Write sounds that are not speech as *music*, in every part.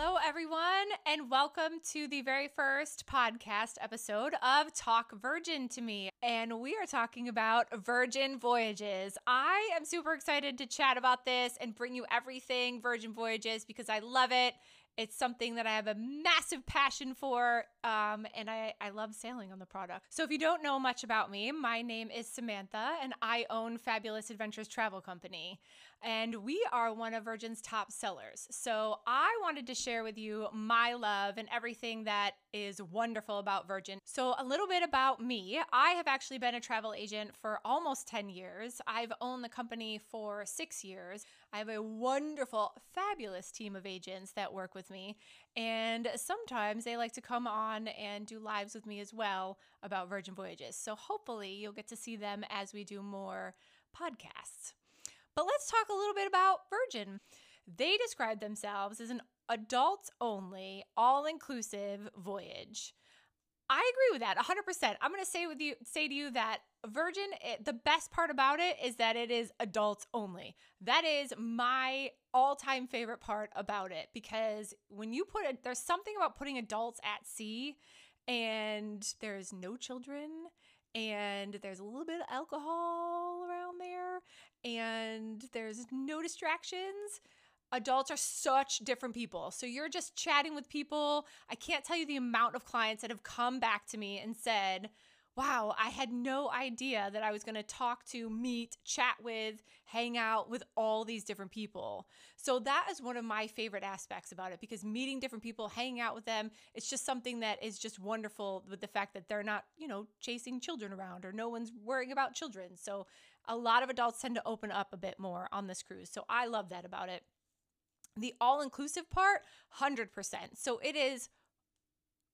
Hello, everyone, and welcome to the very first podcast episode of Talk Virgin to Me. And we are talking about Virgin Voyages. I am super excited to chat about this and bring you everything Virgin Voyages because I love it. It's something that I have a massive passion for, um, and I, I love sailing on the product. So, if you don't know much about me, my name is Samantha, and I own Fabulous Adventures Travel Company. And we are one of Virgin's top sellers. So, I wanted to share with you my love and everything that is wonderful about Virgin. So, a little bit about me I have actually been a travel agent for almost 10 years, I've owned the company for six years. I have a wonderful, fabulous team of agents that work with me. And sometimes they like to come on and do lives with me as well about Virgin Voyages. So hopefully you'll get to see them as we do more podcasts. But let's talk a little bit about Virgin. They describe themselves as an adults only, all inclusive voyage. I agree with that 100%. I'm going to say with you say to you that Virgin it, the best part about it is that it is adults only. That is my all-time favorite part about it because when you put it there's something about putting adults at sea and there's no children and there's a little bit of alcohol around there and there's no distractions adults are such different people. So you're just chatting with people. I can't tell you the amount of clients that have come back to me and said, Wow, I had no idea that I was going to talk to, meet, chat with, hang out with all these different people. So that is one of my favorite aspects about it because meeting different people, hanging out with them, it's just something that is just wonderful with the fact that they're not, you know, chasing children around or no one's worrying about children. So a lot of adults tend to open up a bit more on this cruise. So I love that about it. The all inclusive part, 100%. So it is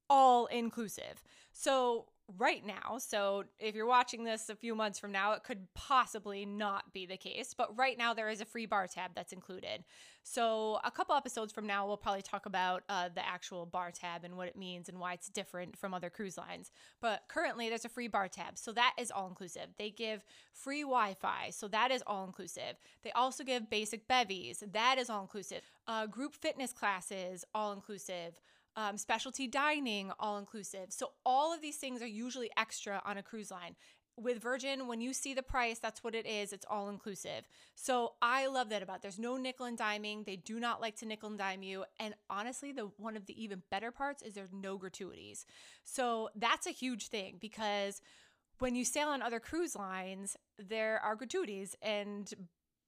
all inclusive. So right now. So if you're watching this a few months from now, it could possibly not be the case. But right now, there is a free bar tab that's included. So a couple episodes from now, we'll probably talk about uh, the actual bar tab and what it means and why it's different from other cruise lines. But currently, there's a free bar tab. So that is all inclusive. They give free Wi Fi. So that is all inclusive. They also give basic bevies. That is all inclusive. Uh, group fitness classes, all inclusive um, specialty dining, all inclusive. So, all of these things are usually extra on a cruise line. With Virgin, when you see the price, that's what it is. It's all inclusive. So I love that about. It. There's no nickel and diming. They do not like to nickel and dime you. And honestly, the one of the even better parts is there's no gratuities. So that's a huge thing because when you sail on other cruise lines, there are gratuities. And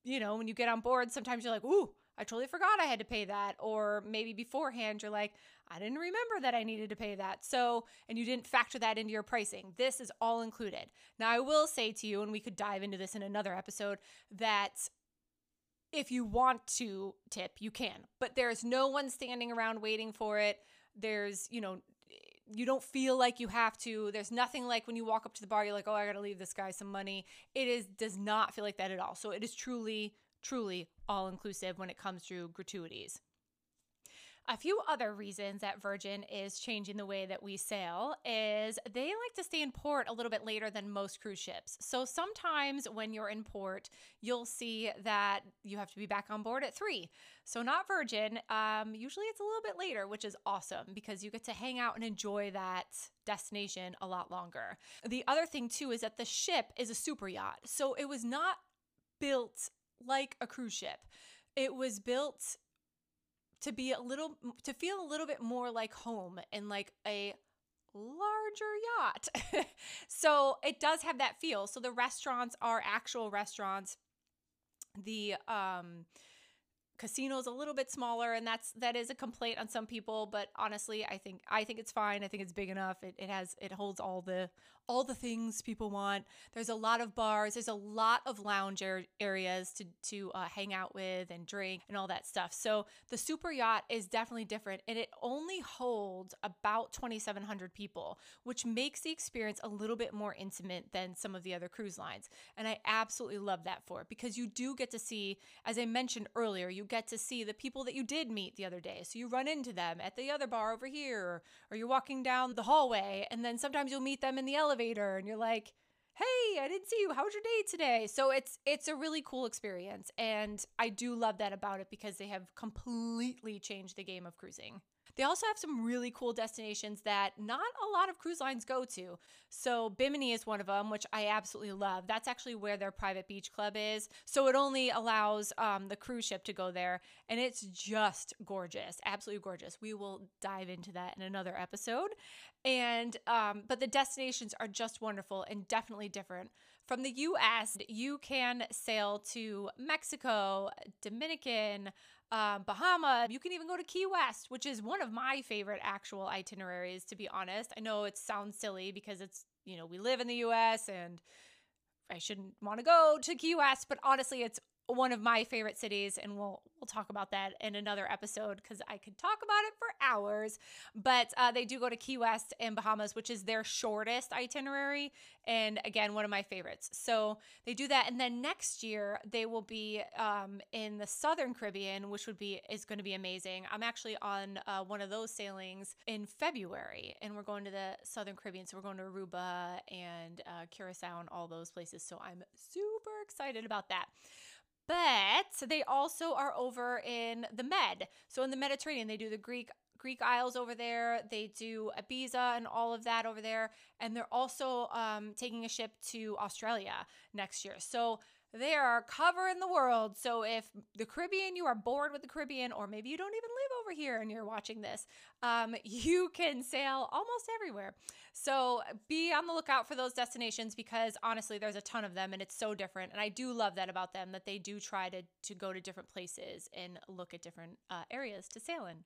you know, when you get on board, sometimes you're like, ooh, I totally forgot I had to pay that. Or maybe beforehand, you're like, I didn't remember that I needed to pay that. So, and you didn't factor that into your pricing. This is all included. Now, I will say to you, and we could dive into this in another episode, that if you want to tip, you can, but there's no one standing around waiting for it. There's, you know, you don't feel like you have to. There's nothing like when you walk up to the bar, you're like, oh, I got to leave this guy some money. It is does not feel like that at all. So it is truly, truly all inclusive when it comes to gratuities. A few other reasons that Virgin is changing the way that we sail is they like to stay in port a little bit later than most cruise ships. So sometimes when you're in port, you'll see that you have to be back on board at three. So not Virgin. Um, usually it's a little bit later, which is awesome because you get to hang out and enjoy that destination a lot longer. The other thing too is that the ship is a super yacht. So it was not built like a cruise ship. It was built to be a little to feel a little bit more like home and like a larger yacht. *laughs* so it does have that feel. So the restaurants are actual restaurants. The um casino is a little bit smaller and that's that is a complaint on some people but honestly i think i think it's fine i think it's big enough it, it has it holds all the all the things people want. There's a lot of bars. There's a lot of lounge areas to to uh, hang out with and drink and all that stuff. So the super yacht is definitely different and it only holds about 2700 people which makes the experience a little bit more intimate than some of the other cruise lines. And i absolutely love that for it because you do get to see as i mentioned earlier you get to see the people that you did meet the other day. So you run into them at the other bar over here, or, or you're walking down the hallway, and then sometimes you'll meet them in the elevator, and you're like, hey, I didn't see you. How was your day today? So it's it's a really cool experience and I do love that about it because they have completely changed the game of cruising. They also have some really cool destinations that not a lot of cruise lines go to. So Bimini is one of them, which I absolutely love. That's actually where their private beach club is. So it only allows um, the cruise ship to go there, and it's just gorgeous, absolutely gorgeous. We will dive into that in another episode. And um, but the destinations are just wonderful and definitely different. From the US, you can sail to Mexico, Dominican, uh, Bahama. You can even go to Key West, which is one of my favorite actual itineraries, to be honest. I know it sounds silly because it's, you know, we live in the US and I shouldn't want to go to Key West, but honestly, it's one of my favorite cities and we'll we'll talk about that in another episode because I could talk about it for hours. But uh, they do go to Key West and Bahamas, which is their shortest itinerary, and again one of my favorites. So they do that, and then next year they will be um, in the Southern Caribbean, which would be is going to be amazing. I'm actually on uh, one of those sailings in February, and we're going to the Southern Caribbean. So we're going to Aruba and uh, Curacao and all those places. So I'm super excited about that. But they also are over in the Med. So in the Mediterranean, they do the Greek Greek Isles over there. They do Ibiza and all of that over there. And they're also um, taking a ship to Australia next year. So they are covering the world. So if the Caribbean, you are bored with the Caribbean, or maybe you don't even live over here and you're watching this, um, *laughs* you can sail almost everywhere. So be on the lookout for those destinations because honestly, there's a ton of them and it's so different. And I do love that about them that they do try to, to go to different places and look at different uh, areas to sail in.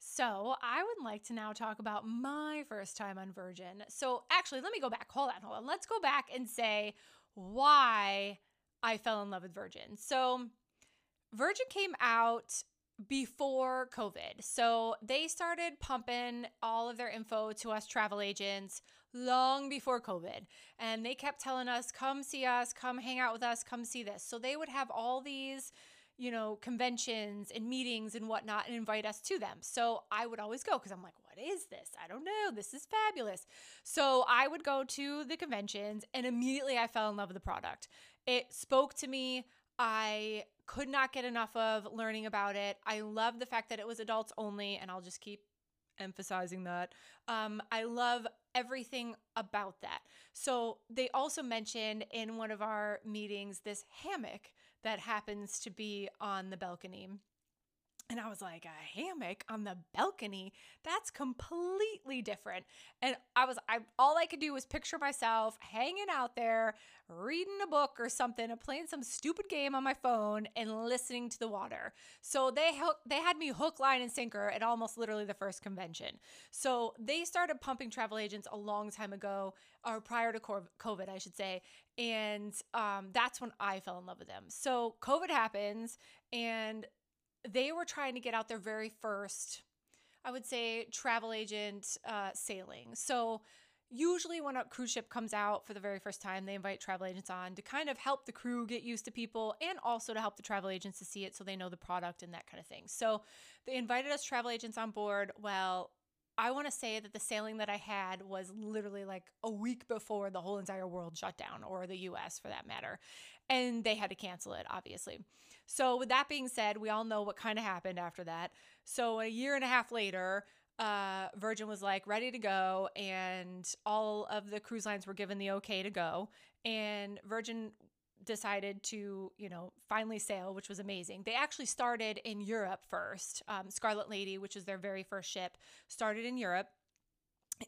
So, I would like to now talk about my first time on Virgin. So, actually, let me go back. Hold on, hold on. Let's go back and say why I fell in love with Virgin. So, Virgin came out before COVID. So, they started pumping all of their info to us travel agents long before COVID. And they kept telling us, come see us, come hang out with us, come see this. So, they would have all these you know, conventions and meetings and whatnot and invite us to them. So I would always go because I'm like, what is this? I don't know. This is fabulous. So I would go to the conventions and immediately I fell in love with the product. It spoke to me. I could not get enough of learning about it. I love the fact that it was adults only, and I'll just keep emphasizing that. Um, I love everything about that. So they also mentioned in one of our meetings this hammock that happens to be on the balcony. And I was like, a hammock on the balcony? That's completely different. And I was, I all I could do was picture myself hanging out there, reading a book or something, or playing some stupid game on my phone and listening to the water. So they they had me hook, line, and sinker at almost literally the first convention. So they started pumping travel agents a long time ago, or prior to COVID, I should say. And um, that's when I fell in love with them. So COVID happens, and they were trying to get out their very first, I would say, travel agent uh, sailing. So usually when a cruise ship comes out for the very first time they invite travel agents on to kind of help the crew get used to people and also to help the travel agents to see it so they know the product and that kind of thing so they invited us travel agents on board well i want to say that the sailing that i had was literally like a week before the whole entire world shut down or the us for that matter and they had to cancel it obviously so, with that being said, we all know what kind of happened after that. So, a year and a half later, uh, Virgin was like ready to go, and all of the cruise lines were given the okay to go. And Virgin decided to, you know, finally sail, which was amazing. They actually started in Europe first. Um, Scarlet Lady, which is their very first ship, started in Europe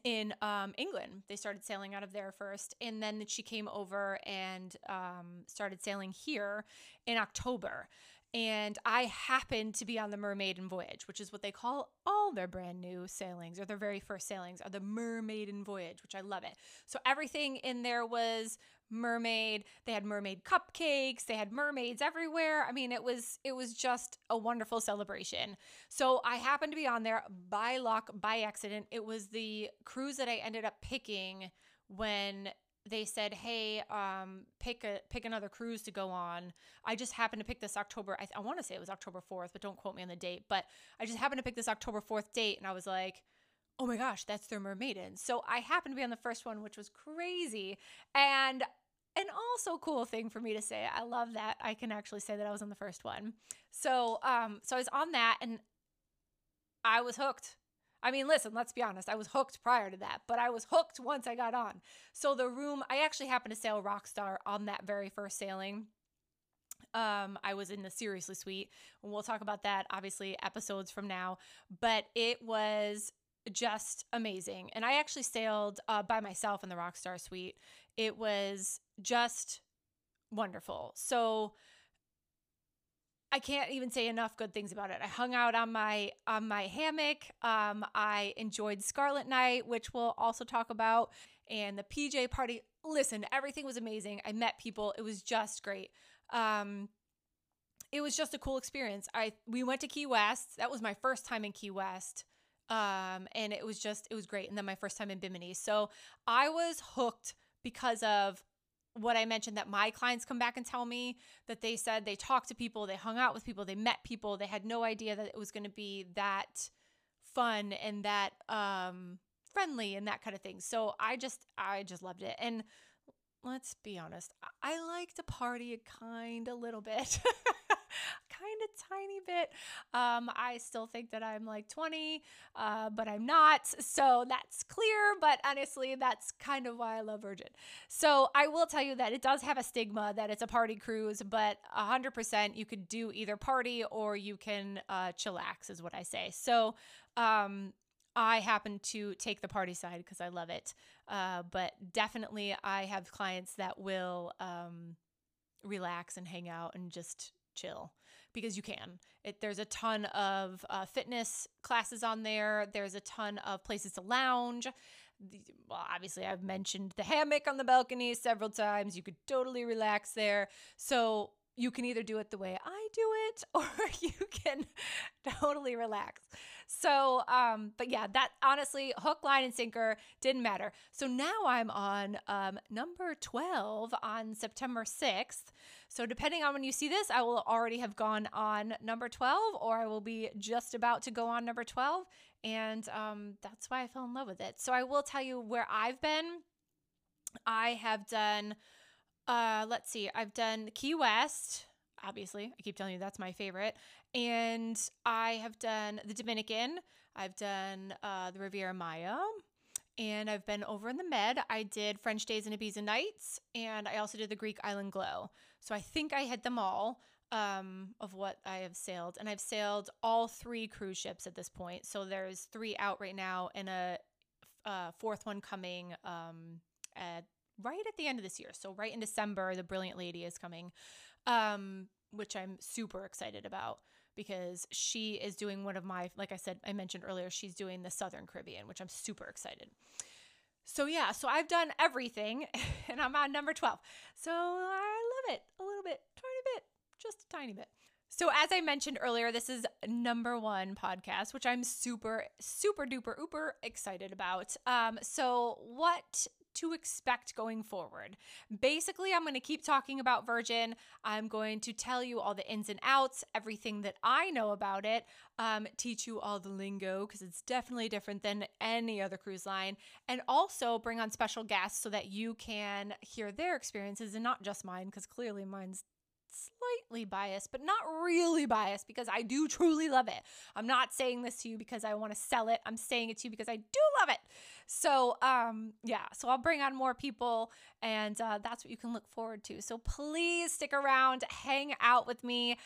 in um, England. They started sailing out of there first, and then she came over and um, started sailing here in October. And I happened to be on the Mermaiden voyage, which is what they call all their brand new sailings or their very first sailings are the Mermaiden voyage, which I love it. So everything in there was mermaid. They had mermaid cupcakes. They had mermaids everywhere. I mean, it was it was just a wonderful celebration. So I happened to be on there by luck, by accident. It was the cruise that I ended up picking when they said, "Hey, um, pick a pick another cruise to go on." I just happened to pick this October. I, I want to say it was October fourth, but don't quote me on the date. But I just happened to pick this October fourth date, and I was like, oh my gosh, that's their mermaiden. So I happened to be on the first one, which was crazy. And an also cool thing for me to say. I love that I can actually say that I was on the first one. So um so I was on that and I was hooked. I mean, listen, let's be honest. I was hooked prior to that, but I was hooked once I got on. So the room, I actually happened to sail Rockstar on that very first sailing. Um, I was in the Seriously Suite. We'll talk about that obviously episodes from now, but it was just amazing. And I actually sailed uh, by myself in the Rockstar Suite. It was just wonderful. So I can't even say enough good things about it. I hung out on my on my hammock. Um, I enjoyed Scarlet Night, which we'll also talk about, and the PJ party. Listen, everything was amazing. I met people. It was just great. Um, it was just a cool experience. I we went to Key West. That was my first time in Key West. Um, and it was just it was great. And then my first time in Bimini. So I was hooked because of what I mentioned that my clients come back and tell me that they said they talked to people, they hung out with people, they met people, they had no idea that it was going to be that fun and that um friendly and that kind of thing. So I just I just loved it. And let's be honest, I like to party a kind a little bit. *laughs* tiny bit. Um, I still think that I'm like 20, uh, but I'm not. So that's clear. But honestly, that's kind of why I love Virgin. So I will tell you that it does have a stigma that it's a party cruise, but 100% you could do either party or you can uh, chillax, is what I say. So, um, I happen to take the party side because I love it. Uh, but definitely, I have clients that will um, relax and hang out and just chill because you can. It, there's a ton of uh, fitness classes on there. There's a ton of places to lounge. Well, obviously, I've mentioned the hammock on the balcony several times. You could totally relax there. So you can either do it the way I do it *laughs* or you can *laughs* totally relax. So, um, but yeah, that honestly, hook, line, and sinker didn't matter. So now I'm on um, number 12 on September 6th. So, depending on when you see this, I will already have gone on number 12 or I will be just about to go on number 12. And um, that's why I fell in love with it. So, I will tell you where I've been. I have done, uh, let's see, I've done Key West. Obviously, I keep telling you that's my favorite. And I have done the Dominican, I've done uh, the Riviera Maya, and I've been over in the Med. I did French Days and Ibiza Nights, and I also did the Greek Island Glow. So I think I hit them all um, of what I have sailed. And I've sailed all three cruise ships at this point. So there's three out right now and a, a fourth one coming um, at, right at the end of this year. So right in December, the Brilliant Lady is coming, um, which I'm super excited about because she is doing one of my, like I said, I mentioned earlier, she's doing the Southern Caribbean, which I'm super excited. So yeah, so I've done everything *laughs* and I'm on number 12. So I love it a little bit, tiny bit, just a tiny bit. So as I mentioned earlier, this is number one podcast, which I'm super, super duper, uber excited about. Um, so what to expect going forward. Basically, I'm going to keep talking about Virgin. I'm going to tell you all the ins and outs, everything that I know about it, um, teach you all the lingo because it's definitely different than any other cruise line, and also bring on special guests so that you can hear their experiences and not just mine because clearly mine's slightly biased, but not really biased because I do truly love it. I'm not saying this to you because I want to sell it. I'm saying it to you because I do love it. So, um, yeah, so I'll bring on more people and uh, that's what you can look forward to. So please stick around, hang out with me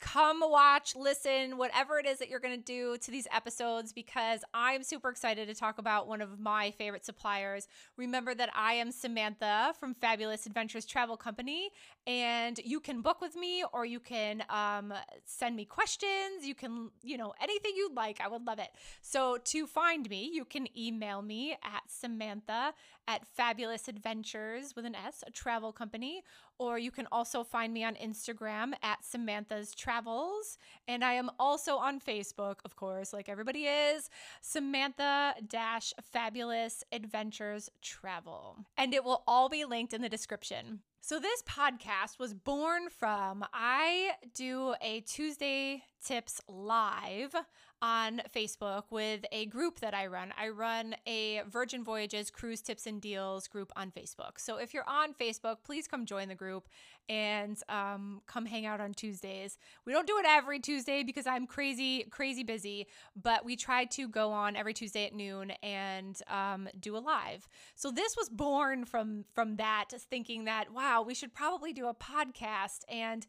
come watch, listen, whatever it is that you're going to do to these episodes because I'm super excited to talk about one of my favorite suppliers. Remember that I am Samantha from Fabulous Adventures Travel Company, and you can book with me or you can um, send me questions. You can, you know, anything you'd like. I would love it. So to find me, you can email me at Samantha at Fabulous Adventures with an S, a travel company, or you can also find me on Instagram at Samantha's Travels. And I am also on Facebook, of course, like everybody is, Samantha Dash Fabulous Adventures Travel. And it will all be linked in the description. So, this podcast was born from I do a Tuesday Tips live on Facebook with a group that I run. I run a Virgin Voyages cruise tips and deals group on Facebook. So, if you're on Facebook, please come join the group and um, come hang out on Tuesdays. We don't do it every Tuesday because I'm crazy, crazy busy, but we try to go on every Tuesday at noon and um, do a live. So this was born from from that, thinking that wow, we should probably do a podcast and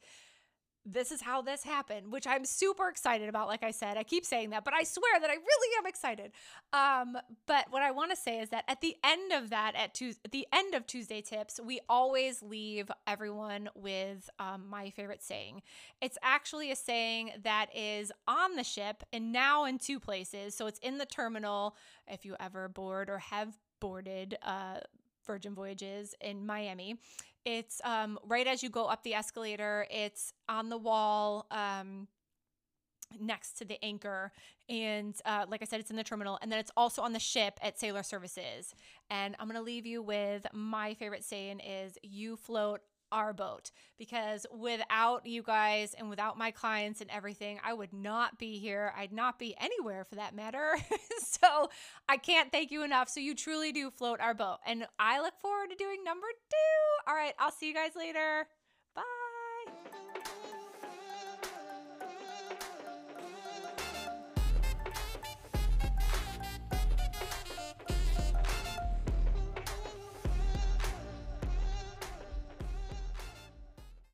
this is how this happened, which I'm super excited about. Like I said, I keep saying that, but I swear that I really am excited. Um, but what I want to say is that at the end of that, at, at the end of Tuesday Tips, we always leave everyone with um, my favorite saying. It's actually a saying that is on the ship and now in two places. So it's in the terminal if you ever board or have boarded. Uh, Virgin Voyages in Miami. It's um, right as you go up the escalator, it's on the wall. Um, next to the anchor and uh, like i said it's in the terminal and then it's also on the ship at sailor services and i'm going to leave you with my favorite saying is you float our boat because without you guys and without my clients and everything, I would not be here. I'd not be anywhere for that matter. *laughs* so I can't thank you enough. So you truly do float our boat. And I look forward to doing number two. All right, I'll see you guys later. Bye.